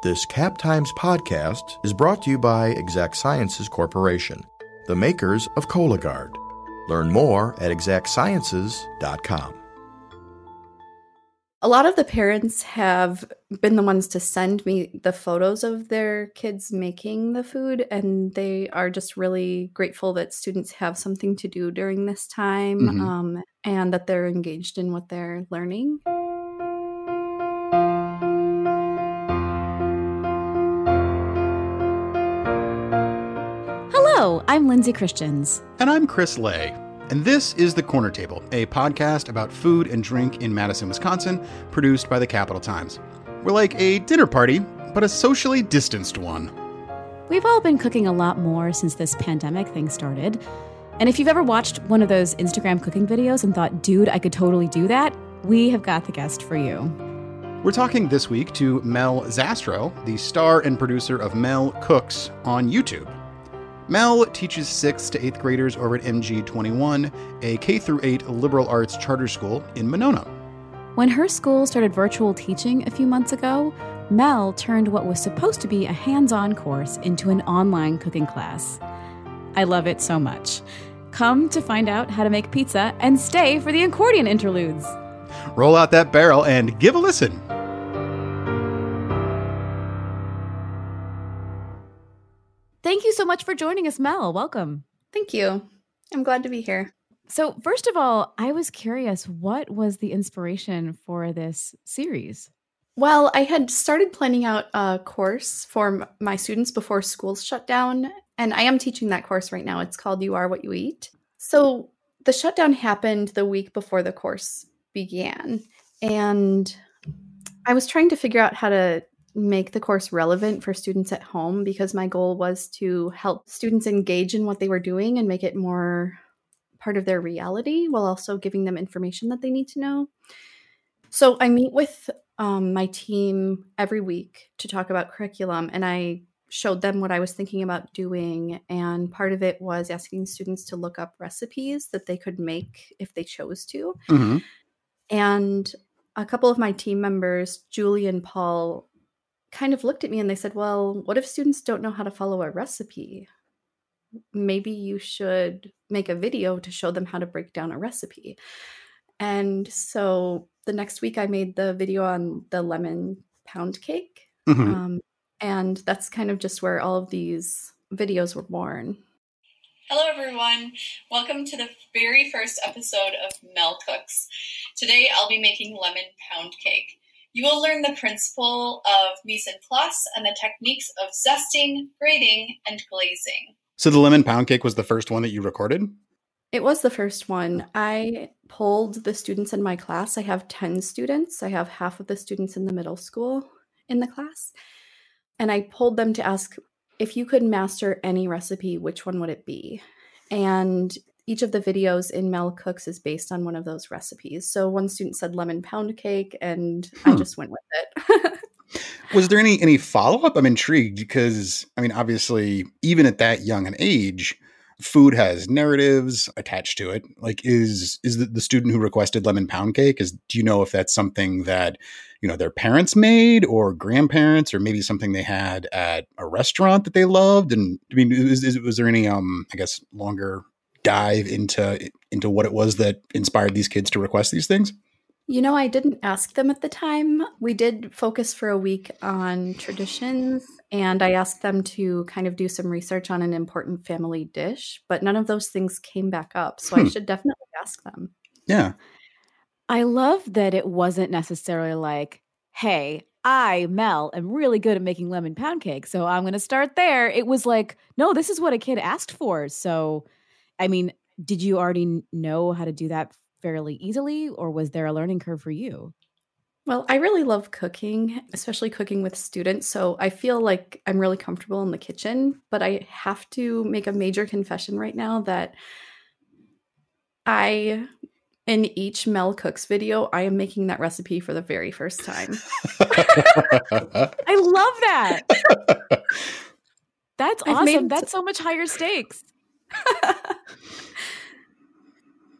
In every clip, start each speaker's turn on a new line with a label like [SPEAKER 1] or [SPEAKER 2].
[SPEAKER 1] This Cap Times podcast is brought to you by Exact Sciences Corporation, the makers of Cologuard. Learn more at exactsciences.com.
[SPEAKER 2] A lot of the parents have been the ones to send me the photos of their kids making the food, and they are just really grateful that students have something to do during this time
[SPEAKER 3] Mhm.
[SPEAKER 2] um, and that they're engaged in what they're learning.
[SPEAKER 4] Hello, I'm Lindsay Christians.
[SPEAKER 3] And I'm Chris Lay. And this is The Corner Table, a podcast about food and drink in Madison, Wisconsin, produced by the Capital Times. We're like a dinner party, but a socially distanced one.
[SPEAKER 4] We've all been cooking a lot more since this pandemic thing started. And if you've ever watched one of those Instagram cooking videos and thought, dude, I could totally do that, we have got the guest for you.
[SPEAKER 3] We're talking this week to Mel Zastrow, the star and producer of Mel Cooks on YouTube. Mel teaches 6th to 8th graders over at MG21, a K 8 liberal arts charter school in Monona.
[SPEAKER 4] When her school started virtual teaching a few months ago, Mel turned what was supposed to be a hands on course into an online cooking class. I love it so much. Come to find out how to make pizza and stay for the accordion interludes.
[SPEAKER 3] Roll out that barrel and give a listen.
[SPEAKER 4] Thank you so much for joining us, Mel. Welcome.
[SPEAKER 2] Thank you. I'm glad to be here.
[SPEAKER 4] So, first of all, I was curious what was the inspiration for this series?
[SPEAKER 2] Well, I had started planning out a course for my students before schools shut down, and I am teaching that course right now. It's called You Are What You Eat. So the shutdown happened the week before the course began, and I was trying to figure out how to make the course relevant for students at home because my goal was to help students engage in what they were doing and make it more part of their reality while also giving them information that they need to know. So I meet with um, my team every week to talk about curriculum, and I showed them what I was thinking about doing. And part of it was asking students to look up recipes that they could make if they chose to.
[SPEAKER 3] Mm-hmm.
[SPEAKER 2] And a couple of my team members, Julie and Paul, kind of looked at me and they said, Well, what if students don't know how to follow a recipe? Maybe you should make a video to show them how to break down a recipe. And so the next week, I made the video on the lemon pound cake.
[SPEAKER 3] Mm-hmm.
[SPEAKER 2] Um, and that's kind of just where all of these videos were born.
[SPEAKER 5] Hello, everyone. Welcome to the very first episode of Mel Cooks. Today, I'll be making lemon pound cake. You will learn the principle of mise en place and the techniques of zesting, grating, and glazing.
[SPEAKER 3] So the lemon pound cake was the first one that you recorded?
[SPEAKER 2] It was the first one. I polled the students in my class. I have 10 students. I have half of the students in the middle school in the class. And I polled them to ask if you could master any recipe, which one would it be? And each of the videos in Mel Cooks is based on one of those recipes. So one student said lemon pound cake, and I
[SPEAKER 3] Hmm.
[SPEAKER 2] just went with it.
[SPEAKER 3] Was there any any follow up? I'm intrigued because I mean, obviously, even at that young an age, food has narratives attached to it. Like, is is the, the student who requested lemon pound cake? Is do you know if that's something that you know their parents made or grandparents, or maybe something they had at a restaurant that they loved? And I mean, is, is, was there any um, I guess, longer dive into into what it was that inspired these kids to request these things?
[SPEAKER 2] You know, I didn't ask them at the time. We did focus for a week on traditions, and I asked them to kind of do some research on an important family dish, but none of those things came back up. So I
[SPEAKER 3] Hmm.
[SPEAKER 2] should definitely ask them.
[SPEAKER 3] Yeah.
[SPEAKER 4] I love that it wasn't necessarily like, hey, I, Mel, am really good at making lemon pound cake. So I'm going to start there. It was like, no, this is what a kid asked for. So, I mean, did you already know how to do that fairly easily, or was there a learning curve for you?
[SPEAKER 2] Well, I really love cooking, especially cooking with students. So I feel like I'm really comfortable in the kitchen, but I have to make a major confession right now that I, in each Mel Cooks video, I am making that recipe for the very first time.
[SPEAKER 4] I love that. That's awesome.
[SPEAKER 2] made-
[SPEAKER 4] That's so much higher stakes.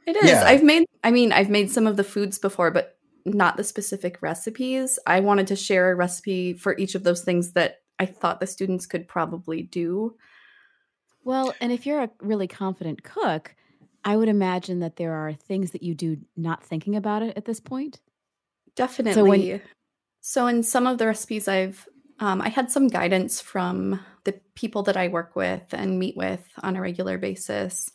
[SPEAKER 2] It is.
[SPEAKER 3] Yeah.
[SPEAKER 2] I've made I mean, I've made some of the foods before, but not the specific recipes. I wanted to share a recipe for each of those things that I thought the students could probably do.
[SPEAKER 4] Well, and if you're a really confident cook, I would imagine that there are things that you do not thinking about it at this point.
[SPEAKER 2] Definitely.
[SPEAKER 4] So when-
[SPEAKER 2] So in some of the recipes I've um, I had some guidance from the people that I work with and meet with on a regular basis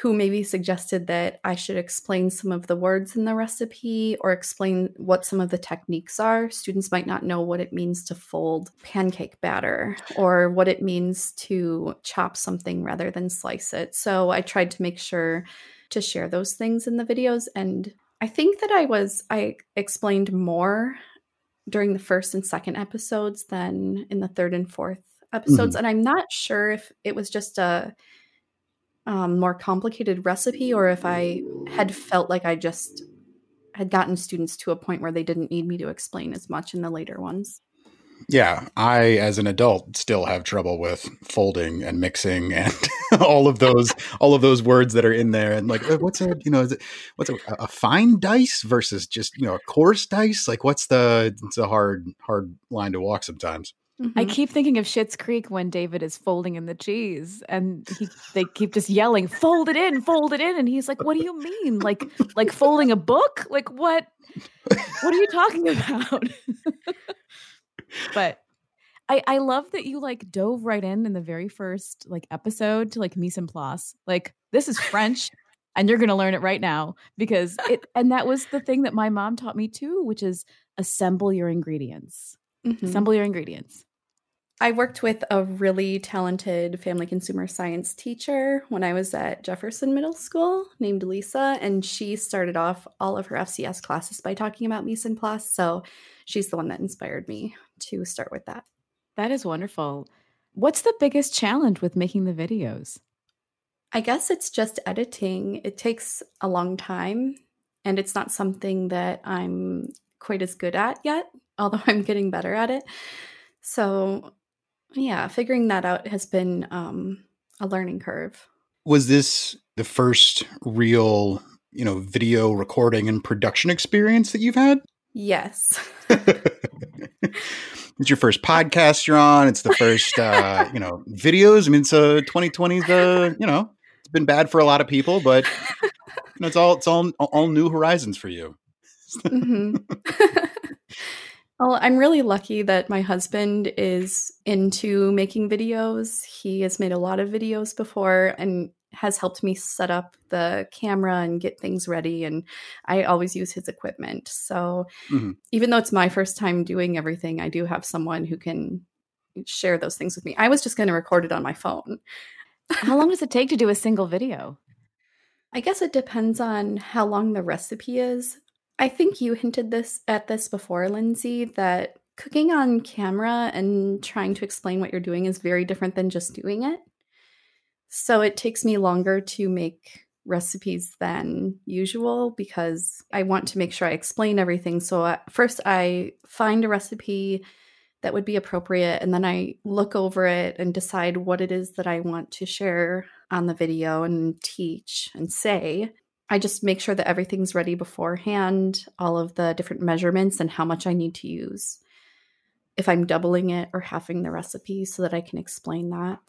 [SPEAKER 2] who maybe suggested that I should explain some of the words in the recipe or explain what some of the techniques are. Students might not know what it means to fold pancake batter or what it means to chop something rather than slice it. So I tried to make sure to share those things in the videos and I think that I was I explained more during the first and second episodes than in the third and fourth episodes and I'm not sure if it was just a um, more complicated recipe or if I had felt like I just had gotten students to a point where they didn't need me to explain as much in the later ones.
[SPEAKER 3] Yeah, I as an adult still have trouble with folding and mixing and all of those all of those words that are in there and like uh, what's a you know is it what's a, a fine dice versus just you know a coarse dice like what's the it's a hard hard line to walk sometimes.
[SPEAKER 4] I
[SPEAKER 2] Mhm.
[SPEAKER 4] keep thinking of Schitt's Creek when David is folding in the cheese, and he, they keep just yelling, "Fold it in, fold it in," and he's like, "What do you mean? Like, like folding a book? Like what? What are you talking about?" but I, I love that you like dove right in in the very first like episode to like mise en place. Like this is French, and you're gonna learn it right now because it. And that was the thing that my mom taught me too, which is assemble your ingredients.
[SPEAKER 2] Mhm.
[SPEAKER 4] Assemble your ingredients.
[SPEAKER 2] I worked with a really talented family consumer science teacher when I was at Jefferson Middle School named Lisa, and she started off all of her FCS classes by talking about en place. So she's the one that inspired me to start with that.
[SPEAKER 4] That is wonderful. What's the biggest challenge with making the videos?
[SPEAKER 2] I guess it's just editing. It takes a long time, and it's not something that I'm quite as good at yet, although I'm getting better at it. So, yeah, figuring that out has been um, a learning curve.
[SPEAKER 3] Was this the first real you know video recording and production experience that you've had?
[SPEAKER 2] Yes.
[SPEAKER 3] it's your first podcast you're on. It's the first, uh, you know, videos. I mean, so uh, 2020's, uh, you know, it's been bad for a lot of people, but you know, it's all, it's all, all new horizons for you.
[SPEAKER 2] hmm well, I'm really lucky that my husband is into making videos. He has made a lot of videos before and has helped me set up the camera and get things ready. And I always use his equipment. So
[SPEAKER 3] Mhm.
[SPEAKER 2] even though it's my first time doing everything, I do have someone who can share those things with me. I was just going to record it on my phone.
[SPEAKER 4] How long does it take to do a single video?
[SPEAKER 2] I guess it depends on how long the recipe is. I think you hinted this at this before, Lindsay, that cooking on camera and trying to explain what you're doing is very different than just doing it. So it takes me longer to make recipes than usual because I want to make sure I explain everything. So at first I find a recipe that would be appropriate and then I look over it and decide what it is that I want to share on the video and teach and say. I just make sure that everything's ready beforehand, all of the different measurements and how much I need to use. If I'm doubling it or halving the recipe so that I can explain that.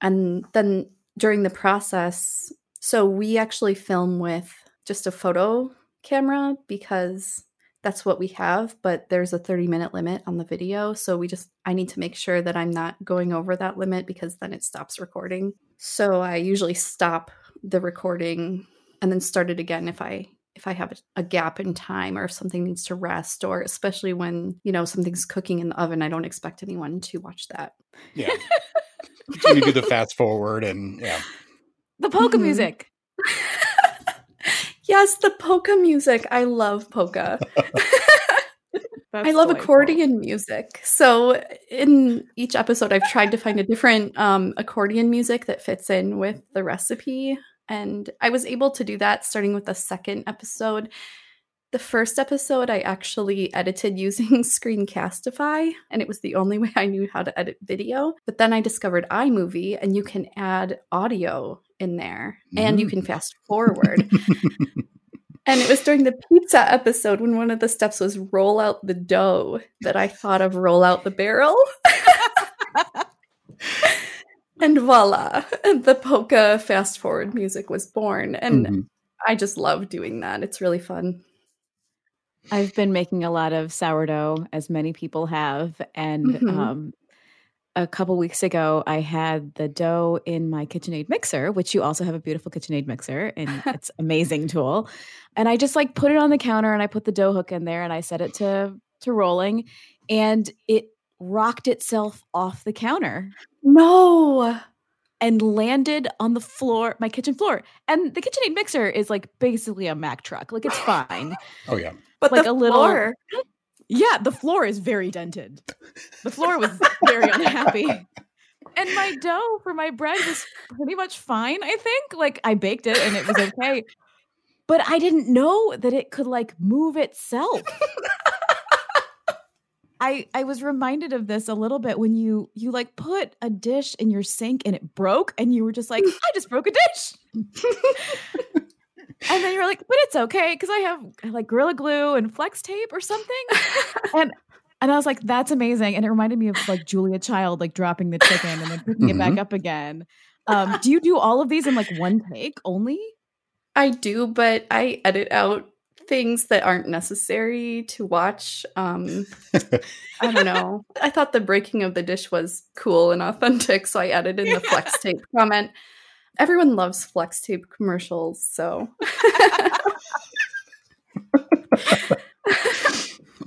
[SPEAKER 2] And then during the process, so we actually film with just a photo camera because that's what we have, but there's a 30 minute limit on the video. So we just, I need to make sure that I'm not going over that limit because then it stops recording. So I usually stop the recording and then start it again if I if I have a, a gap in time or if something needs to rest or especially when, you know, something's cooking in the oven, I don't expect anyone to watch that.
[SPEAKER 3] Yeah. when you do the fast forward and yeah.
[SPEAKER 4] The polka
[SPEAKER 2] Mhm.
[SPEAKER 4] music.
[SPEAKER 2] yes, the polka music. I love polka. I love
[SPEAKER 4] delightful.
[SPEAKER 2] accordion music. So in each episode, I've tried to find a different um, accordion music that fits in with the recipe, and I was able to do that starting with the second episode. The first episode I actually edited using Screencastify, and it was the only way I knew how to edit video. But then I discovered iMovie, and you can add audio in there, and you can mm. fast forward. And it was during the pizza episode when one of the steps was roll out the dough that I thought of roll out the barrel. And voila, the polka fast forward music was born. And
[SPEAKER 3] Mhm.
[SPEAKER 2] I just love doing that. It's really fun.
[SPEAKER 4] I've been making a lot of sourdough, as many people have. And
[SPEAKER 2] Mhm.
[SPEAKER 4] um, a couple weeks ago, I had the dough in my KitchenAid mixer, which you also have a beautiful KitchenAid mixer, and it's amazing tool. And I just like put it on the counter, and I put the dough hook in there, and I set it to to rolling, and it rocked itself off the counter
[SPEAKER 2] No.
[SPEAKER 4] and landed on the floor, my kitchen floor. And the KitchenAid mixer is like basically a Mack truck. Like it's fine.
[SPEAKER 3] Oh yeah.
[SPEAKER 2] But
[SPEAKER 4] Like
[SPEAKER 2] the
[SPEAKER 4] a little-
[SPEAKER 2] floor.
[SPEAKER 4] Yeah, the floor is very dented. The floor was very unhappy. And my dough for my bread was pretty much fine, I think. Like I baked it and it was okay. But I didn't know that it could like move itself. I I was reminded of this a little bit when you you like put a dish in your sink and it broke and you were just like, I just broke a dish. and then you're like, but it's okay because I have like Gorilla Glue and Flex Tape or something. and and I was like, that's amazing. And it reminded me of like Julia Child like dropping the chicken and then picking it back up again. Um, do you do all of these in like one take only?
[SPEAKER 2] I do, but I edit out things that aren't necessary to watch. Um, I don't know. I thought the breaking of the dish was cool and authentic, so I added in the flex tape comment. Everyone loves flex tape commercials, so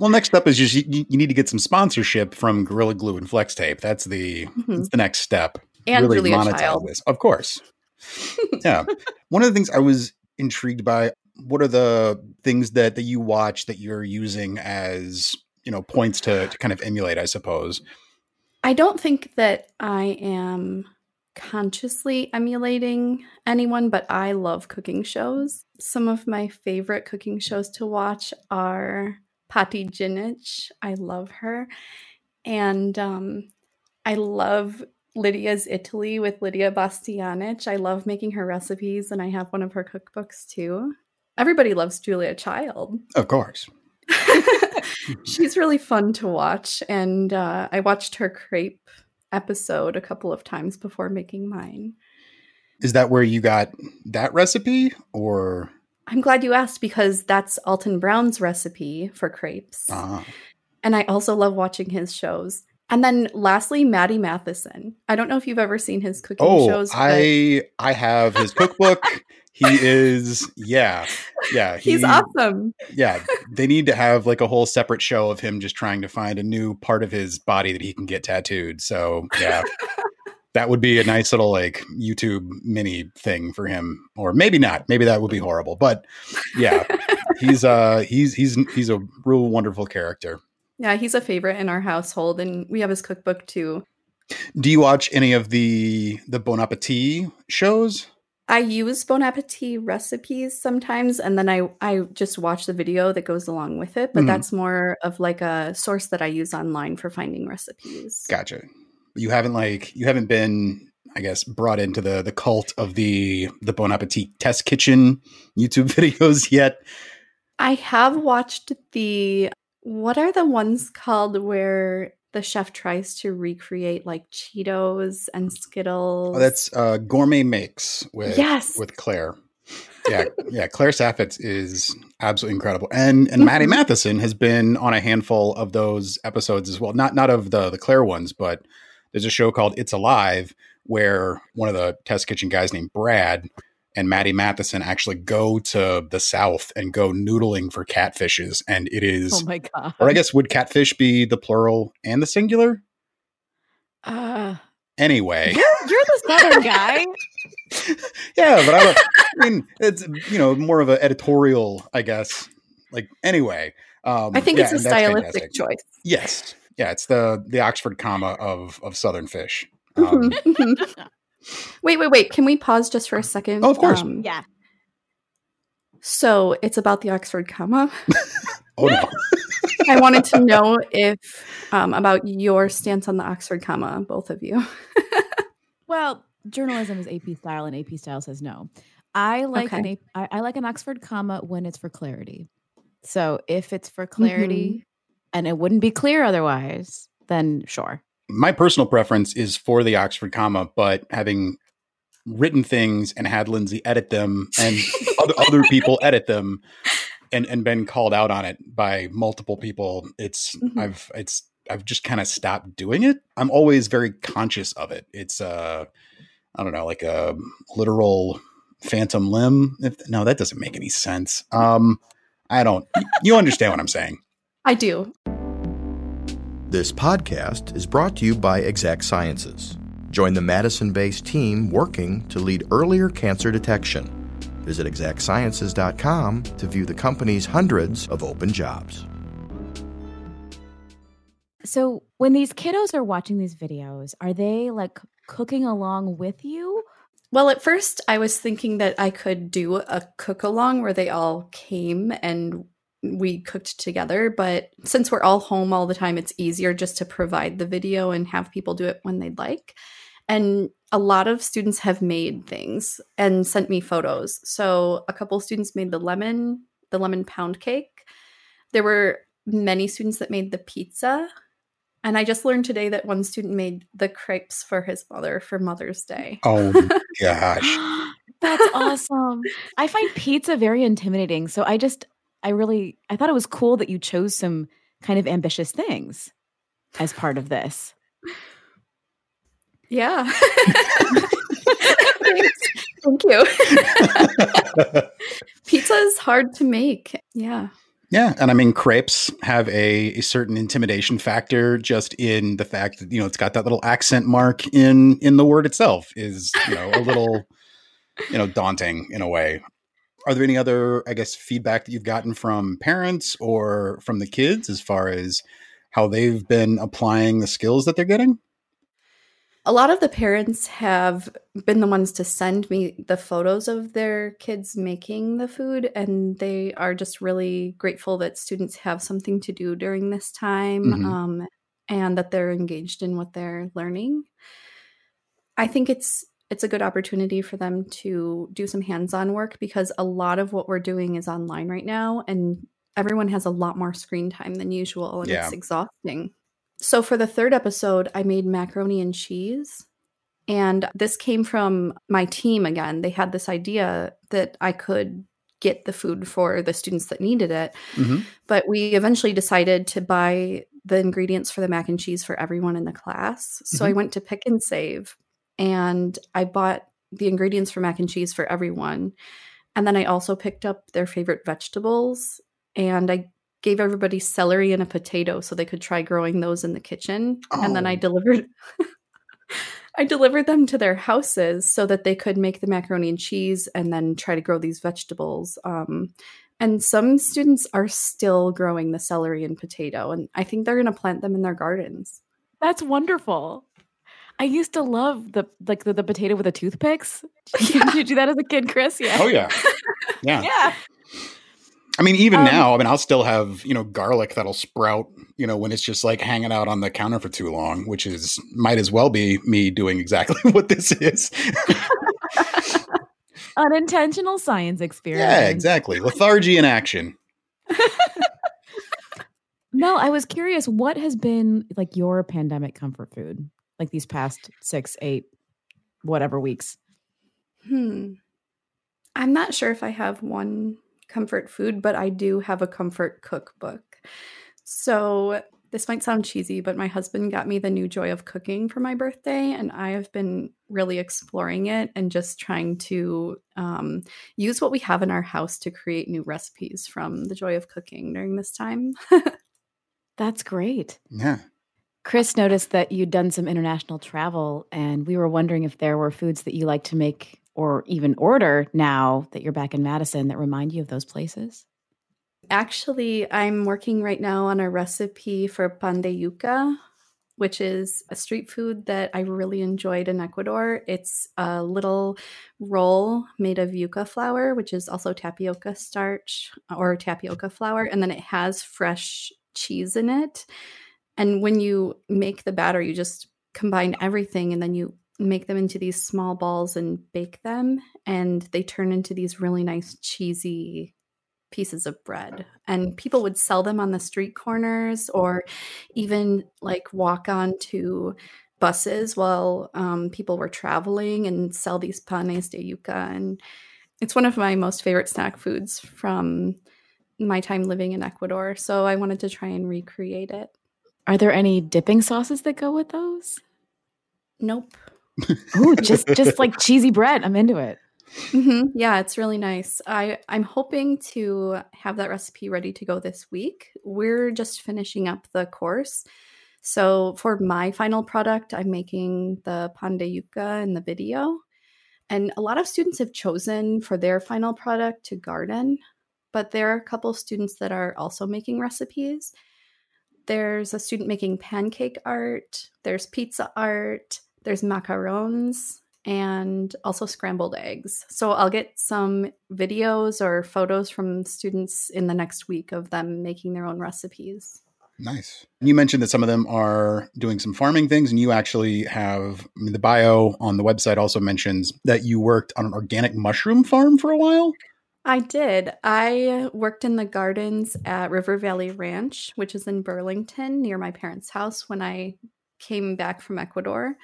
[SPEAKER 3] Well, next up is just you, you need to get some sponsorship from Gorilla Glue and Flex Tape. That's the
[SPEAKER 2] Mhm.
[SPEAKER 3] that's the next step.
[SPEAKER 2] and Julia Child.
[SPEAKER 3] this, of course. yeah, one of the things I was intrigued by. What are the things that that you watch that you're using as you know points to to kind of emulate? I suppose.
[SPEAKER 2] I don't think that I am consciously emulating anyone, but I love cooking shows. Some of my favorite cooking shows to watch are Patti Jinich. I love her. And um, I love Lydia's Italy with Lydia Bastianich. I love making her recipes, and I have one of her cookbooks too. Everybody loves Julia Child.
[SPEAKER 3] Of course.
[SPEAKER 2] She's really fun to watch, and uh, I watched her crepe episode a couple of times before making mine.
[SPEAKER 3] Is that where you got that recipe, or
[SPEAKER 2] I'm glad you asked because that's Alton Brown's recipe for crepes,
[SPEAKER 3] uh,
[SPEAKER 2] and I also love watching his shows. And then lastly, Matty Matheson. I don't know if you've ever seen his cooking
[SPEAKER 3] oh,
[SPEAKER 2] shows. but
[SPEAKER 3] I I have his cookbook. he is yeah yeah
[SPEAKER 2] he's awesome.
[SPEAKER 3] yeah they need to have like a whole separate show of him just trying to find a new part of his body that he can get tattooed so yeah that would be a nice little like youtube mini thing for him or maybe not maybe that would be horrible but yeah he's uh he's he's he's a real wonderful character
[SPEAKER 2] Yeah, he's a favorite in our household, and we have his cookbook too.
[SPEAKER 3] do you watch any of the the bon appetit shows
[SPEAKER 2] I use Bon Appetit recipes sometimes, and then I I just watch the video that goes along with it. But
[SPEAKER 3] Mhm.
[SPEAKER 2] that's more of like a source that I use online for finding recipes.
[SPEAKER 3] gotcha you haven't like you haven't been i guess brought into the the cult of the the bon appetit test kitchen youtube videos yet
[SPEAKER 2] I have watched the what are the ones called where the chef tries to recreate like Cheetos and Skittles?
[SPEAKER 3] Oh, that's uh, Gourmet Makes with
[SPEAKER 2] Yes.
[SPEAKER 3] with Claire. Yeah, yeah. Claire Saffitz is absolutely incredible, and and Matty
[SPEAKER 2] Mhm.
[SPEAKER 3] Matheson has been on a handful of those episodes as well. Not not of the the Claire ones, but there's a show called It's Alive where one of the test kitchen guys named Brad and Matty Matheson actually go to the South and go noodling for catfishes, and it is.
[SPEAKER 4] Oh my god.
[SPEAKER 3] or I guess would catfish be the plural and the singular?
[SPEAKER 4] Uh,
[SPEAKER 3] Anyway,
[SPEAKER 4] you're, you're the southern guy.
[SPEAKER 3] yeah, but I, mean, it's you know more of an editorial, I guess. Like anyway, um,
[SPEAKER 2] I think
[SPEAKER 3] yeah,
[SPEAKER 2] it's a stylistic choice.
[SPEAKER 3] Yes, yeah, it's the the Oxford comma of of Southern fish. Um,
[SPEAKER 2] Mhm, mhm. Wait, wait, wait. Can we pause just for a second?
[SPEAKER 3] Oh, of course.
[SPEAKER 2] Um,
[SPEAKER 4] Yeah.
[SPEAKER 2] So it's about the Oxford comma.
[SPEAKER 3] oh no,
[SPEAKER 2] I wanted to know if um, about your stance on the Oxford comma, both of you.
[SPEAKER 4] Well, journalism is AP style, and AP style says no. I like
[SPEAKER 2] Okay.
[SPEAKER 4] an I like an Oxford comma when it's for clarity. So if it's for clarity and it wouldn't be clear otherwise, then sure.
[SPEAKER 3] My personal preference is for the Oxford comma, but having written things and had Lindsay edit them and other, other people edit them and and been called out on it by multiple people, it's
[SPEAKER 2] Mhm.
[SPEAKER 3] I've it's I've just kind of stopped doing it. I'm always very conscious of it. It's uh I don't know, like a literal phantom limb. If, no, that doesn't make any sense. Um I don't you understand what I'm saying.
[SPEAKER 2] I do.
[SPEAKER 1] This podcast is brought to you by Exact Sciences. Join the Madison based team working to lead earlier cancer detection. Visit exactsciences.com to view the company's hundreds of open jobs.
[SPEAKER 4] So when these kiddos are watching these videos, are they like cooking along with you?
[SPEAKER 2] Well, at first, I was thinking that I could do a cook along where they all came and we cooked together. But since we're all home all the time, it's easier just to provide the video and have people do it when they'd like. And a lot of students have made things and sent me photos. So a couple students made the lemon, the lemon pound cake. There were many students that made the pizza. And I just learned today that one student made the crepes for his mother for Mother's Day.
[SPEAKER 3] Oh gosh.
[SPEAKER 4] That's awesome. I find pizza very intimidating. So I just, I really, I thought it was cool that you chose some kind of ambitious things as part of this.
[SPEAKER 2] Yeah. Thank you. Pizza is hard to make. Yeah.
[SPEAKER 3] Yeah, and I mean crepes have a, a certain intimidation factor just in the fact that you know it's got that little accent mark in in the word itself is you know a little you know daunting in a way. Are there any other I guess feedback that you've gotten from parents or from the kids as far as how they've been applying the skills that they're getting?
[SPEAKER 2] A lot of the parents have been the ones to send me the photos of their kids making the food, and they are just really grateful that students have something to do during this time
[SPEAKER 3] Mhm.
[SPEAKER 2] um, and that they're engaged in what they're learning. I think it's it's a good opportunity for them to do some hands-on work because a lot of what we're doing is online right now and everyone has a lot more screen time than usual and
[SPEAKER 3] Yeah.
[SPEAKER 2] it's exhausting. So for the third episode, I made macaroni and cheese. And this came from my team again. They had this idea that I could get the food for the students that needed it.
[SPEAKER 3] Mhm.
[SPEAKER 2] But we eventually decided to buy the ingredients for the mac and cheese for everyone in the class. So I went to Pick and Save and I bought the ingredients for mac and cheese for everyone. And then I also picked up their favorite vegetables and I gave everybody celery and a potato so they could try growing those in the kitchen. And then I
[SPEAKER 3] Oh.
[SPEAKER 2] delivered I delivered them to their houses so that they could make the macaroni and cheese and then try to grow these vegetables. Um, and some students are still growing the celery and potato, and I think they're going to plant them in their gardens.
[SPEAKER 4] That's wonderful. I used to love the like the, the potato with the toothpicks. Did you do that as a kid, Chris? Yeah.
[SPEAKER 3] Oh yeah. Yeah.
[SPEAKER 4] Yeah.
[SPEAKER 3] I mean, even
[SPEAKER 2] Um,
[SPEAKER 3] now, I mean, I'll still have, you know, garlic that'll sprout, you know, when it's just like hanging out on the counter for too long, which is might as well be me doing exactly what this is.
[SPEAKER 4] Unintentional science experiment.
[SPEAKER 3] yeah, exactly. Lethargy in action.
[SPEAKER 4] Mel, I was curious, what has been like your pandemic comfort food, like these past six, eight, whatever weeks?
[SPEAKER 2] Hmm. I'm not sure if I have one comfort food, but I do have a comfort cookbook. So this might sound cheesy, but my husband got me the new joy of cooking for my birthday, and I have been really exploring it and just trying to um, use what we have in our house to create new recipes from the joy of cooking during this time.
[SPEAKER 4] That's great.
[SPEAKER 3] Yeah.
[SPEAKER 4] Chris noticed that you'd done some international travel, and we were wondering if there were foods that you like to make or even order now that you're back in Madison that remind you of those places.
[SPEAKER 2] Actually, I'm working right now on a recipe for pan de yuca, which is a street food that I really enjoyed in Ecuador. It's a little roll made of yuca flour, which is also tapioca starch or tapioca flour, and then it has fresh cheese in it. And when you make the batter, you just combine everything and then you make them into these small balls and bake them and they turn into these really nice cheesy pieces of bread. And people would sell them on the street corners or even like walk on to buses while um, people were traveling and sell these panes de yuca. And it's one of my most favorite snack foods from my time living in ecuador. So i wanted to try and recreate it
[SPEAKER 4] Are there any dipping sauces that go with those?
[SPEAKER 2] nope
[SPEAKER 4] Ooh, just just like cheesy bread. I'm into it.
[SPEAKER 2] hmm Yeah, it's really nice. I I'm hoping to have that recipe ready to go this week. We're just finishing up the course. So for my final product, I'm making the pan de yuca in the video. And a lot of students have chosen for their final product to garden, but there are a couple students that are also making recipes. There's a student making pancake art, there's pizza art, there's macarons, and also scrambled eggs. So I'll get some videos or photos from students in the next week of them making their own recipes.
[SPEAKER 3] Nice. You mentioned that some of them are doing some farming things, and you actually have I mean, the bio on the website also mentions that you worked on an organic mushroom farm for a while.
[SPEAKER 2] I did. I worked in the gardens at River Valley Ranch, which is in Burlington near my parents' house when I came back from Ecuador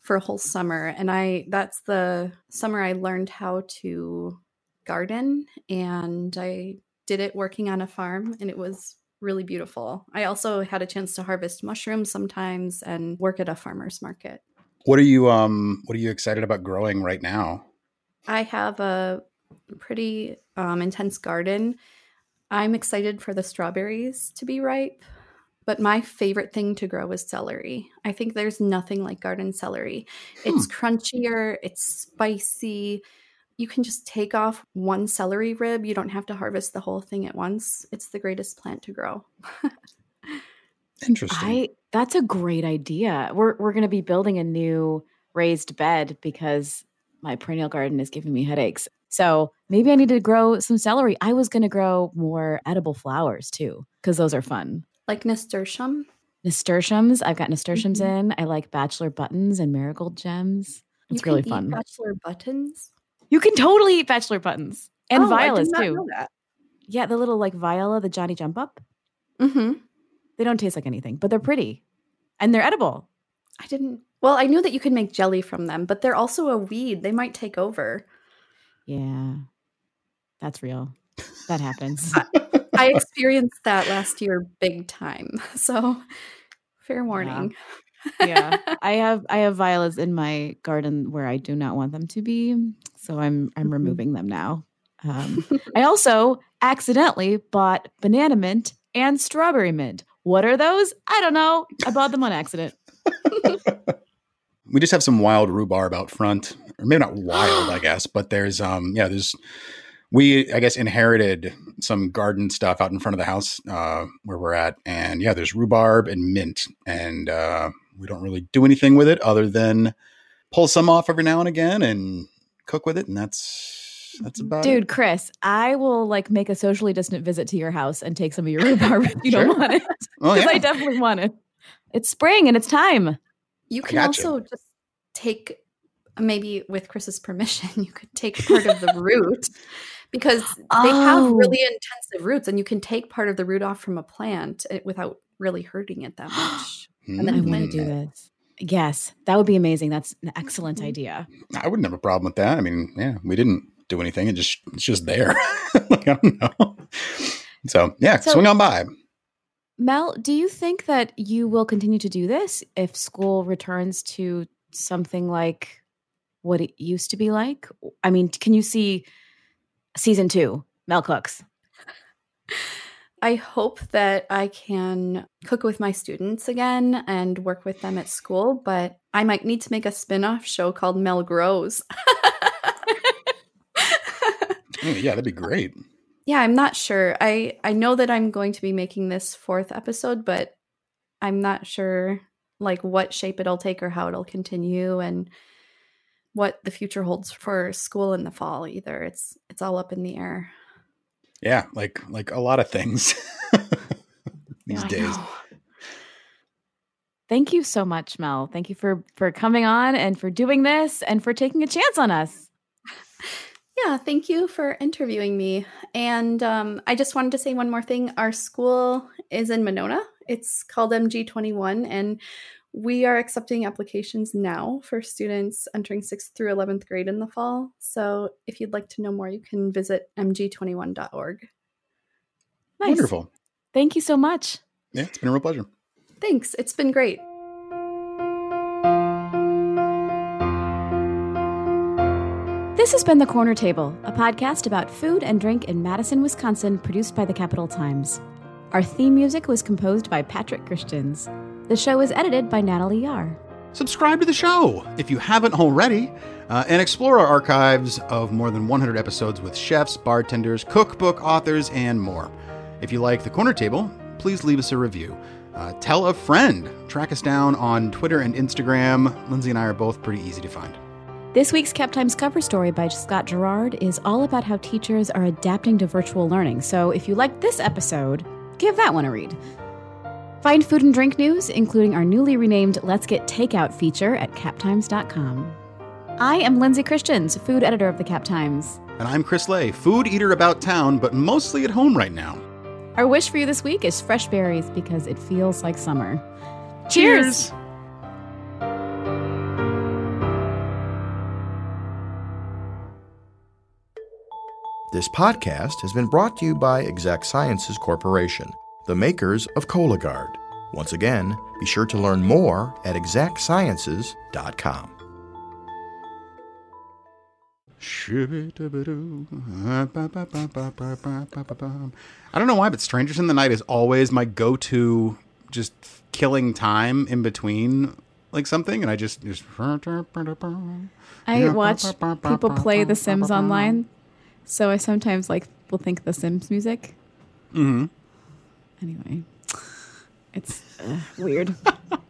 [SPEAKER 2] for a whole summer. And I that's the summer I learned how to garden and I did it working on a farm and it was really beautiful. I also had a chance to harvest mushrooms sometimes and work at a farmer's market.
[SPEAKER 3] What are you um what are you excited about growing right now?
[SPEAKER 2] I have a pretty um, intense garden. I'm excited for the strawberries to be ripe, but my favorite thing to grow is celery. I think there's nothing like garden celery. It's crunchier, it's spicy. You can just take off one celery rib. You don't have to harvest the whole thing at once. It's the greatest plant to grow.
[SPEAKER 3] Interesting.
[SPEAKER 4] I that's a great idea. We're we're going to be building a new raised bed because my perennial garden is giving me headaches. So maybe I need to grow some celery. I was going to grow more edible flowers too because those are fun.
[SPEAKER 2] like nasturtium.
[SPEAKER 4] Nasturtiums. I've got nasturtiums
[SPEAKER 2] Mhm.
[SPEAKER 4] in. I like bachelor buttons and marigold gems. It's really fun.
[SPEAKER 2] Bachelor buttons
[SPEAKER 4] You can totally eat bachelor buttons and
[SPEAKER 2] Oh,
[SPEAKER 4] violas too.
[SPEAKER 2] know that.
[SPEAKER 4] Yeah, the little like viola, the Johnny Jump Up.
[SPEAKER 2] Mm-hmm.
[SPEAKER 4] They don't taste like anything, but they're pretty and they're edible.
[SPEAKER 2] I didn't. Well, I knew that you could make jelly from them, but they're also a weed. They might take over.
[SPEAKER 4] Yeah, that's real. That happens.
[SPEAKER 2] I experienced that last year big time. So, fair warning.
[SPEAKER 4] yeah, I have I have violas in my garden where I do not want them to be, so I'm I'm
[SPEAKER 2] Mhm.
[SPEAKER 4] removing them now. Um, I also accidentally bought banana mint and strawberry mint. What are those? I don't know. I bought them on accident.
[SPEAKER 3] we just have some wild rhubarb out front, or maybe not wild, I guess, but there's um yeah, there's we I guess inherited some garden stuff out in front of the house uh, where we're at, and yeah, there's rhubarb and mint, and uh, we don't really do anything with it other than pull some off every now and again and cook with it, and that's that's about it.
[SPEAKER 4] Dude,
[SPEAKER 3] it.
[SPEAKER 4] Chris, I will like make a socially distant visit to your house and take some of your rhubarb if you
[SPEAKER 3] Sure.
[SPEAKER 4] don't want it.
[SPEAKER 3] Oh
[SPEAKER 4] Because
[SPEAKER 3] yeah,
[SPEAKER 4] I definitely want it. It's spring and it's time.
[SPEAKER 2] You can
[SPEAKER 3] gotcha.
[SPEAKER 2] also just take, maybe with Chris's permission, you could take part of the root because they have
[SPEAKER 4] Oh.
[SPEAKER 2] really intensive roots and you can take part of the root off from a plant eh, without really hurting it that much. and then
[SPEAKER 4] I
[SPEAKER 2] Mm.
[SPEAKER 4] want to do this. Yes, that would be amazing. That's an excellent
[SPEAKER 2] Mhm.
[SPEAKER 4] idea.
[SPEAKER 3] I wouldn't have a problem with that. I mean, yeah, we didn't do anything. It just it's just there. like I don't know. So yeah,
[SPEAKER 4] So-
[SPEAKER 3] swing on by.
[SPEAKER 4] Mel, do you think that you will continue to do this if school returns to something like what it used to be like? I mean, can you see season two, Mel Cooks?
[SPEAKER 2] I hope that I can cook with my students again and work with them at school, but I might need to make a spin off show called Mel Grows.
[SPEAKER 3] Oh, yeah, that'd be great.
[SPEAKER 2] yeah, I'm not sure. I, I know that I'm going to be making this fourth episode, but I'm not sure like what shape it'll take or how it'll continue and what the future holds for school in the fall either. It's it's all up in the air.
[SPEAKER 3] Yeah, like like a lot of things these
[SPEAKER 2] I
[SPEAKER 3] days.
[SPEAKER 4] Thank you so much, Mel. Thank you for for coming on and for doing this and for taking a chance on us.
[SPEAKER 2] Yeah, thank you for interviewing me. And um, I just wanted to say one more thing. Our school is in Monona. It's called MG21, and we are accepting applications now for students entering 6th through 11th grade in the fall. So if you'd like to know more, you can visit mg21.org.
[SPEAKER 4] Nice.
[SPEAKER 3] Wonderful.
[SPEAKER 4] Thank you so much.
[SPEAKER 3] Yeah, it's been a real pleasure.
[SPEAKER 2] Thanks. It's been great.
[SPEAKER 4] This has been The Corner Table, a podcast about food and drink in Madison, Wisconsin, produced by the Capital Times. Our theme music was composed by Patrick Christians. The show is edited by Natalie Yahr.
[SPEAKER 3] Subscribe to the show if you haven't already, uh, and explore our archives of more than 100 episodes with chefs, bartenders, cookbook authors, and more. If you like The Corner Table, please leave us a review. Uh, tell a friend. Track us down on Twitter and Instagram. Lindsay and I are both pretty easy to find.
[SPEAKER 4] This week's Cap Times cover story by Scott Girard is all about how teachers are adapting to virtual learning. So if you like this episode, give that one a read. Find food and drink news, including our newly renamed Let's Get Takeout feature at captimes.com. I am Lindsay Christians, food editor of the Cap Times.
[SPEAKER 3] And I'm Chris Lay, food eater about town, but mostly at home right now.
[SPEAKER 4] Our wish for you this week is fresh berries because it feels like summer.
[SPEAKER 3] Cheers!
[SPEAKER 1] This podcast has been brought to you by Exact Sciences Corporation, the makers of Cologuard. Once again, be sure to learn more at exactsciences.com.
[SPEAKER 3] I don't know why, but Strangers in the Night is always my go-to, just killing time in between like something, and I just just.
[SPEAKER 4] I watch people play The Sims online, so I sometimes like will think The Sims music.
[SPEAKER 3] hmm
[SPEAKER 4] Anyway, it's uh, weird.